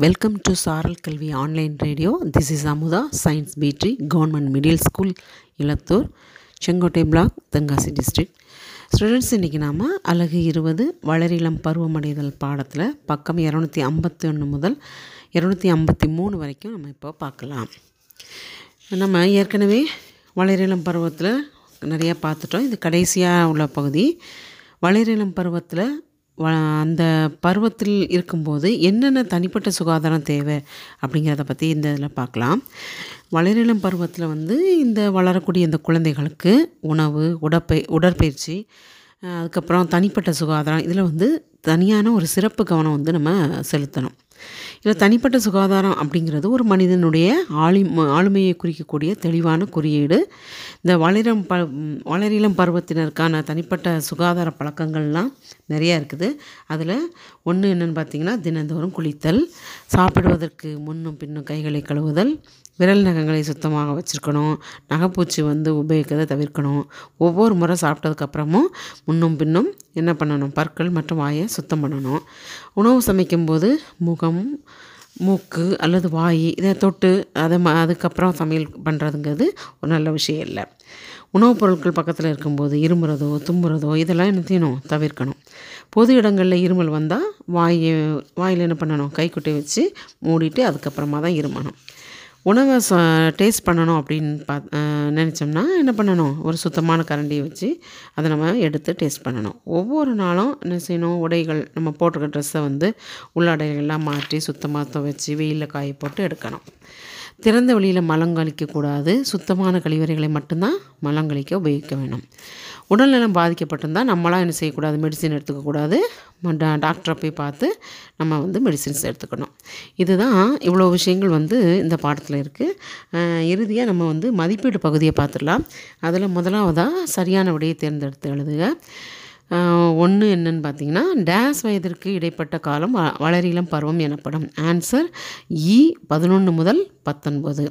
Welcome to Saral Kalvi online radio this is Amudha science பீட்ரி government middle school Ilathur Sengottai block Tenkasi district students இன்றைக்கி நாம் அழகு இருபது வளரிளம் பருவமடைதல் பாடத்தில் பக்கம் இரநூத்தி ஐம்பத்தி ஒன்று முதல் இரநூத்தி ஐம்பத்தி மூணு வரைக்கும் நம்ம இப்போ பார்க்கலாம். நம்ம ஏற்கனவே வளரிளம் பருவத்தில் நிறையா பார்த்துட்டோம். இது கடைசியாக உள்ள பகுதி. வளரிளம் பருவத்தில் அந்த பருவத்தில் இருக்கும்போது என்னென்ன தனிப்பட்ட சுகாதாரம் தேவை அப்படிங்கிறத பற்றி இந்த இதில் பார்க்கலாம். வளரிளம் பருவத்தில் வந்து இந்த வளரக்கூடிய இந்த குழந்தைகளுக்கு உணவு உடற்பை உடற்பயிற்சி அதுக்கப்புறம் தனிப்பட்ட சுகாதாரம் இதில் வந்து தனியான ஒரு சிறப்பு கவனம் வந்து நம்ம செலுத்தணும். இதில் தனிப்பட்ட சுகாதாரம் அப்படிங்கிறது ஒரு மனிதனுடைய ஆளி ஆளுமையை குறிக்கக்கூடிய தெளிவான குறியீடு. இந்த வளரம் ப வளரிளம் பருவத்தினருக்கான தனிப்பட்ட சுகாதார பழக்கங்கள்லாம் நிறையா இருக்குது. அதில் ஒன்று என்னென்னு பார்த்தீங்கன்னா தினந்தோறும் குளித்தல் சாப்பிடுவதற்கு முன்னும் பின்னும் கைகளை கழுவுதல் விரல் நகங்களை சுத்தமாக வச்சுருக்கணும் நகைப்பூச்சி வந்து உபயோகிக்கிறதை தவிர்க்கணும். ஒவ்வொரு முறை சாப்பிட்டதுக்கப்புறமும் முன்னும் பின்னும் என்ன பண்ணணும்? பற்கள் மற்றும் வாயை சுத்தம் பண்ணணும். உணவு சமைக்கும்போது முகம் மூக்கு அல்லது வாய் இதை தொட்டு அதை ம அதுக்கப்புறம் சமையல் பண்ணுறதுங்கிறது ஒரு நல்ல விஷயம் இல்லை. உணவுப் பொருட்கள் பக்கத்தில் இருக்கும்போது இருமுறதோ தும்புறதோ இதெல்லாம் என்ன செய்யணும்? தவிர்க்கணும். பொது இடங்களில் இருமல் வந்தால் வாயை வாயில் என்ன பண்ணணும்? கைக்குட்டை வச்சு மூடிட்டு அதுக்கப்புறமா தான் இருமணும். உணவை ச டேஸ்ட் பண்ணணும் அப்படின்னு பா நினச்சோம்னா என்ன பண்ணணும்? ஒரு சுத்தமான கரண்டியை வச்சு அதை நம்ம எடுத்து டேஸ்ட் பண்ணணும். ஒவ்வொரு நாளும் என்ன செய்யணும்? உடைகள் நம்ம போட்டிருக்க ட்ரெஸ்ஸை வந்து உள்ளாடைகள்லாம் மாற்றி சுத்தமாக துவைச்சி வெயிலில் காய போட்டு எடுக்கணும். திறந்த வெளியில் மலங்கழிக்கக்கூடாது சுத்தமான கழிவறைகளை மட்டும்தான் மலங்கழிக்க உபயோகிக்க வேணும் உடல்நலம் பாதிக்கப்பட்டிருந்தால் நம்மளாம் என்ன செய்யக்கூடாது? மெடிசின் எடுத்துக்கக்கூடாது டாக்டரை போய் பார்த்து நம்ம வந்து மெடிசின்ஸ் எடுத்துக்கணும். இதுதான் இவ்வளோ விஷயங்கள் வந்து இந்த பாடத்தில் இருக்குது இறுதியாக நம்ம வந்து மதிப்பீடு பகுதியை பார்த்துடலாம். அதில் முதலாவதாக சரியான விடையை தேர்ந்தெடுத்து எழுதுக. ஒன்று என்னன்னு பார்த்தீங்கன்னா டேஸ் வயதிற்கு இடைப்பட்ட காலம் வ- வளரிளம் பருவம் எனப்படும். ஆன்சர் இ e, பதினொன்று முதல் பத்தொன்பது.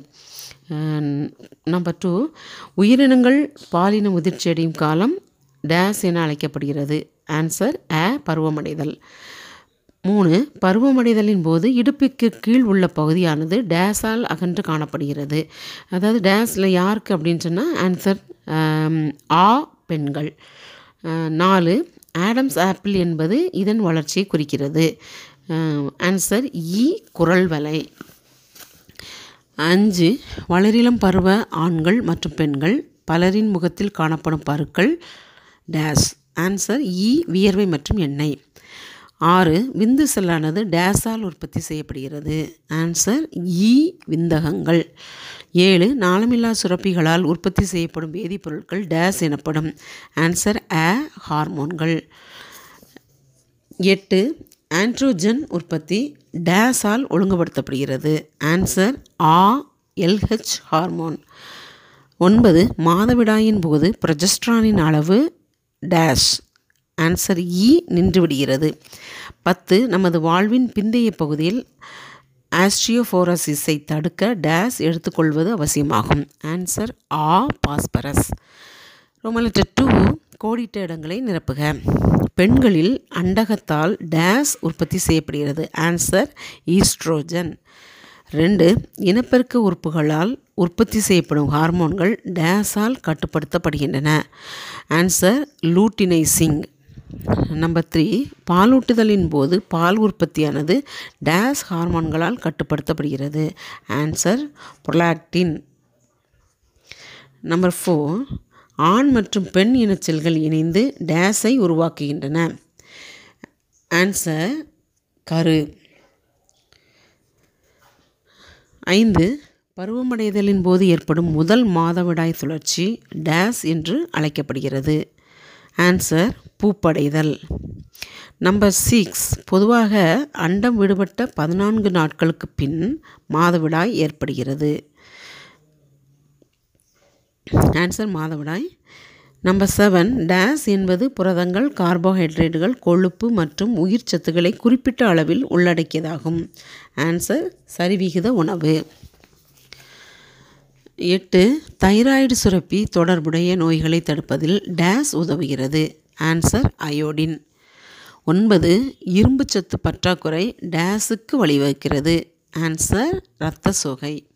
நம்பர் டூ உயிரினங்கள் பாலின முதிர்ச்சியடையும் காலம் டேஸ் என அழைக்கப்படுகிறது. ஆன்சர் அ பருவமடைதல். மூணு பருவமடைதலின் போது இடுப்புக்கு கீழ் உள்ள பகுதியானது டேஸால் அகன்று காணப்படுகிறது. அதாவது டேஸில் யாருக்கு அப்படின்னு சொன்னால் ஆன்சர் ஆ பெண்கள். நாலு ஆடம்ஸ் ஆப்பிள் என்பது இதன் வளர்ச்சியை குறிக்கிறது. ஆன்சர் இ குரல் வலை அஞ்சு வளரிளம் பருவ ஆண்கள் மற்றும் பெண்கள் பலரின் முகத்தில் காணப்படும் பருக்கள் டேஸ். ஆன்சர் இ வியர்வை மற்றும் எண்ணெய். ஆறு விந்து செல்லானது டேஸால் உற்பத்தி செய்யப்படுகிறது. ஆன்சர் இ விந்தகங்கள். ஏழு நாளமில்லா சுரப்பிகளால் உற்பத்தி செய்யப்படும் வேதிப்பொருட்கள் டேஸ் எனப்படும். ஆன்சர் அ ஹார்மோன்கள். எட்டு ஆண்ட்ரோஜன் உற்பத்தி டேஸால் ஒழுங்குபடுத்தப்படுகிறது. ஆன்சர் ஆ எல்ஹெச் ஹார்மோன். ஒன்பது மாதவிடாயின் போது ப்ரொஜெஸ்ட்ரானின் அளவு டேஷ் ஆன்சர் இ நின்றுவிடுகிறது. பத்து நமது வாழ்வின் பிந்தைய பகுதியில் ஆஸ்ட்ரியோஃபோரசிஸை தடுக்க டேஸ் எடுத்துக்கொள்வது அவசியமாகும். ஆன்சர் ஆ பாஸ்பரஸ். ரோமலெட்டர் டூ கோடிட்ட இடங்களை நிரப்புக. பெண்களில் அண்டகத்தால் டேஸ் உற்பத்தி செய்யப்படுகிறது. Answer oestrogen. ரெண்டு இனப்பெருக்க உறுப்புகளால் உற்பத்தி செய்யப்படும் ஹார்மோன்கள் டேஸால் கட்டுப்படுத்தப்படுகின்றன. Answer luteinising. நம்பர் த்ரீ பாலூட்டுதலின் போது பால் உற்பத்தியானது டேஸ் ஹார்மோன்களால் கட்டுப்படுத்தப்படுகிறது. Answer prolactin. நம்பர் ஃபோர் ஆண் மற்றும் பெண் இனச்செல்கள் இணைந்து டேஸை உருவாக்குகின்றன. ஆன்சர் கரு. ஐந்து பருவமடைதலின் போது ஏற்படும் முதல் மாதவிடாய் சுழற்சி டேஸ் என்று அழைக்கப்படுகிறது. ஆன்சர் பூப்படைதல். நம்பர் சிக்ஸ் பொதுவாக அண்டம் விடுபட்ட பதினான்கு நாட்களுக்கு பின் மாதவிடாய் ஏற்படுகிறது. ஆன்சர் மாதவிடாய். நம்பர் செவன் டேஸ் என்பது புரதங்கள் கார்போஹைட்ரேட்டுகள் கொழுப்பு மற்றும் உயிர் சத்துக்களை குறிப்பிட்ட அளவில் உள்ளடக்கியதாகும். ஆன்சர் சரிவிகித உணவு. எட்டு தைராய்டு சுரப்பி தொடர்புடைய நோய்களை தடுப்பதில் டேஸ் உதவுகிறது. Answer iodine. ஒன்பது இரும்புச்சத்து பற்றாக்குறை டேஸுக்கு வழிவகுக்கிறது. ஆன்சர் இரத்த சோகை.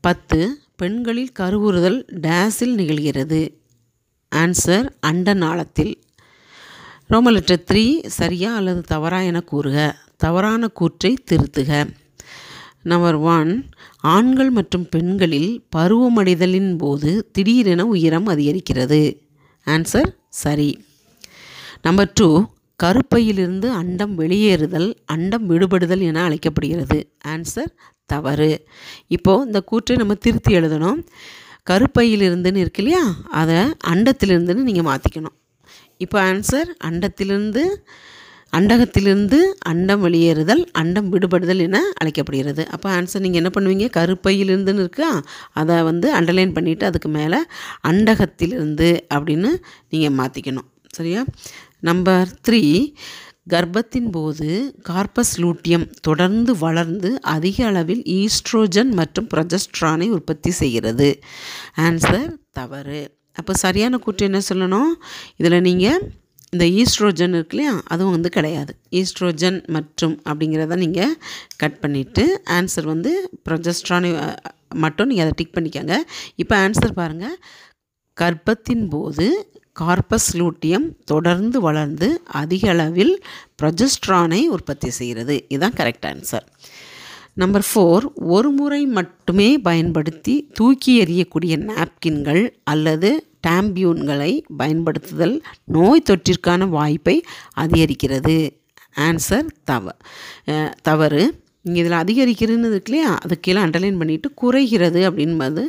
பத்து பெண்களில் கருவுறுதல் டேஸில் நிகழ்கிறது. ஆன்சர் அண்ட நாளத்தில். ரோம லெட்டர் த்ரீ சரியா அல்லது தவறா என கூறுக. தவறான கூற்றை திருத்துக. நம்பர் ஒன் ஆண்கள் மற்றும் பெண்களில் பருவமடைதலின் போது திடீரென உயரம் அதிகரிக்கிறது. ஆன்சர் சரி. நம்பர் டூ கருப்பையிலிருந்து அண்டம் வெளியேறுதல் அண்டம் விடுபடுதல் என அழைக்கப்படுகிறது. ஆன்சர் தவறு. இப்போது இந்த கூற்றை நம்ம திருத்தி எழுதணும். கருப்பையிலிருந்துன்னு இருக்கு இல்லையா? அதை அண்டத்திலிருந்துன்னு நீங்கள் மாற்றிக்கணும் இப்போ ஆன்சர் அண்டத்திலிருந்து அண்டகத்திலிருந்து அண்டம் வெளியேறுதல் அண்டம் விடுபடுதல் என அழைக்கப்படுகிறது. அப்போ ஆன்சர் நீங்கள் என்ன பண்ணுவீங்க? கருப்பையிலிருந்துன்னு இருக்கா அதை வந்து அண்டர்லைன் பண்ணிவிட்டு அதுக்கு மேலே அண்டகத்திலிருந்து அப்படின்னு நீங்கள் மாற்றிக்கணும் சரியா? நம்பர் த்ரீ கர்ப்பத்தின் போது கார்பஸ் லூட்டியம் தொடர்ந்து வளர்ந்து அதிக அளவில் ஈஸ்ட்ரோஜன் மற்றும் ப்ரொஜஸ்ட்ரானை உற்பத்தி செய்கிறது. ஆன்சர் தவறு. அப்போ சரியான கூற்று என்ன சொல்லணும்? இதில் நீங்கள் இந்த ஈஸ்ட்ரோஜன் இருக்கு இல்லையா? அதுவும் வந்து கிடையாது. ஈஸ்ட்ரோஜன் மற்றும் அப்படிங்கிறத நீங்கள் கட் பண்ணிவிட்டு ஆன்சர் வந்து ப்ரொஜஸ்ட்ரானை மட்டும் நீங்கள் அதை டிக் பண்ணிக்கோங்க. இப்போ ஆன்சர் பாருங்கள் கர்ப்பத்தின் போது கார்பஸ் லூட்டியம் தொடர்ந்து வளர்ந்து அதிக அளவில் ப்ரொஜஸ்ட்ரானை உற்பத்தி செய்கிறது. இதுதான் கரெக்ட் ஆன்சர் நம்பர் ஃபோர் ஒரு முறை மட்டுமே பயன்படுத்தி தூக்கி எறியக்கூடிய நாப்கின்கள் அல்லது டாம்பியூன்களை பயன்படுத்துதல் நோய் தொற்றிற்கான வாய்ப்பை அதிகரிக்கிறது. ஆன்சர் தவ தவறு. இங்கே இதில் அதிகரிக்கிறதுன்னு இருக்கு இல்லையா? அது கீழே அண்டர்லைன் பண்ணிவிட்டு குறைகிறது அப்படின்பது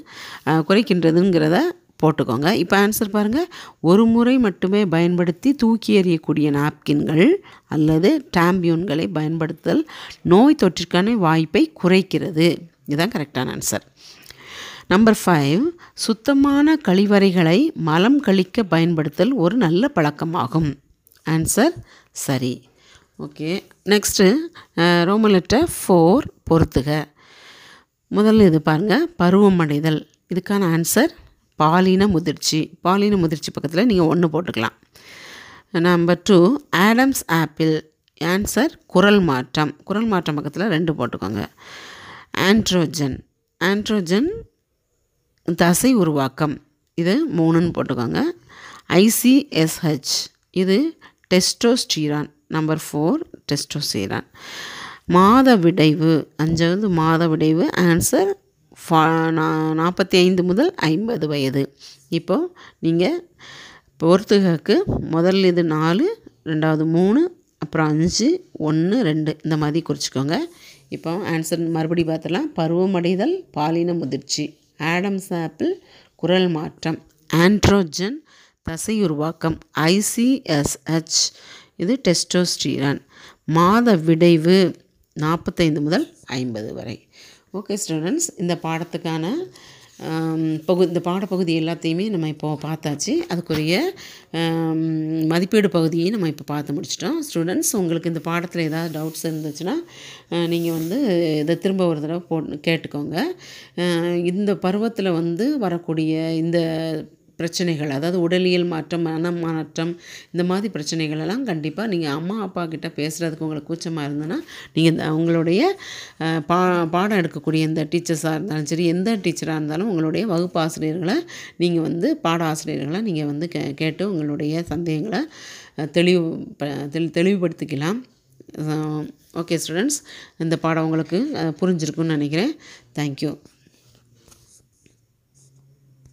குறைக்கின்றதுங்கிறத போட்டுக்கோங்க. இப்போ ஆன்சர் பாருங்கள் ஒரு முறை மட்டுமே பயன்படுத்தி தூக்கி எறியக்கூடிய நாப்கின்கள் அல்லது டாம்பியூன்களை பயன்படுத்துதல் நோய் தொற்றிற்கான வாய்ப்பை குறைக்கிறது. இதுதான் கரெக்டான ஆன்சர் நம்பர் ஃபைவ் சுத்தமான கழிவறைகளை மலம் கழிக்க பயன்படுத்தல் ஒரு நல்ல பழக்கமாகும். ஆன்சர் சரி. Okay next roman letter four பொறுத்துக. முதல்ல இது பாருங்கள் பருவமடைதல் இதுக்கான ஆன்சர் பாலின முதிர்ச்சி. பாலின முதிர்ச்சி பக்கத்தில் நீங்கள் ஒன்று போட்டுக்கலாம். Number two Adam's apple answer குரல் மாற்றம். குரல் மாற்றம் பக்கத்தில் ரெண்டு போட்டுக்கோங்க. ஆண்ட்ரோஜன் ஆண்ட்ரோஜன் தசை உருவாக்கம். இது மூணுன்னு போட்டுக்கோங்க. ஐசிஎஸ்ஹெச் இது டெஸ்டோஸ்டீரான். Number four testosterone. மாத விடைவு. அஞ்சாவது மாத விடைவு. ஆன்சர் ஃபா நாற்பத்தி ஐந்து முதல் ஐம்பது வயது. இப்போது நீங்கள் பொறுத்துகக்கு முதல் இது நாலு ரெண்டாவது மூணு அப்புறம் அஞ்சு ஒன்று ரெண்டு. இந்த மாதிரி குறிச்சிக்கோங்க. இப்போ ஆன்சர் மறுபடி பார்த்துலாம் பருவமடைதல் பாலின முதிர்ச்சி. ஆடம்ஸ் ஆப்பிள் குரல் மாற்றம் ஆண்ட்ரோஜன் தசை உருவாக்கம் ஐசிஎஸ்ஹெச் இது டெஸ்டோஸ்டீரான். மாத விடைவு நாற்பத்தைந்து முதல் ஐம்பது வரை. ஓகே ஸ்டூடெண்ட்ஸ் இந்த பாடத்துக்கான பகு இந்த பாடப்பகுதி எல்லாத்தையுமே நம்ம இப்போ பார்த்தாச்சு. அதுக்குரிய மதிப்பீடு பகுதியை நம்ம இப்போ பார்த்து முடிச்சிட்டோம். ஸ்டூடெண்ட்ஸ் உங்களுக்கு இந்த பாடத்தில் ஏதாவது டவுட்ஸ் இருந்துச்சுன்னா நீங்கள் வந்து இதை திரும்ப ஒரு தடவை போ கேட்டுக்கோங்க. இந்த பருவத்தில் வந்து வரக்கூடிய இந்த பிரச்சனைகள் அதாவது உடலியல் மாற்றம் மன மாற்றம் இந்த மாதிரி பிரச்சனைகள் எல்லாம் கண்டிப்பாக நீங்கள் அம்மா அப்பா கிட்ட பேசுகிறதுக்கு உங்களுக்கு கூச்சமாக இருந்ததுன்னா நீங்கள் இந்த உங்களுடைய பா பாடம் எடுக்கக்கூடிய இந்த டீச்சர்ஸாக இருந்தாலும் சரி எந்த டீச்சராக இருந்தாலும் உங்களுடைய வகுப்பு ஆசிரியர்களை நீங்கள் வந்து பாட ஆசிரியர்களை நீங்கள் வந்து கே கேட்டு உங்களுடைய சந்தேகங்களை தெளிவு தெளி தெளிவுபடுத்திக்கலாம். ஓகே ஸ்டூடெண்ட்ஸ் இந்த பாடம் உங்களுக்கு புரிஞ்சிருக்குன்னு நினைக்கிறேன். தேங்க்யூ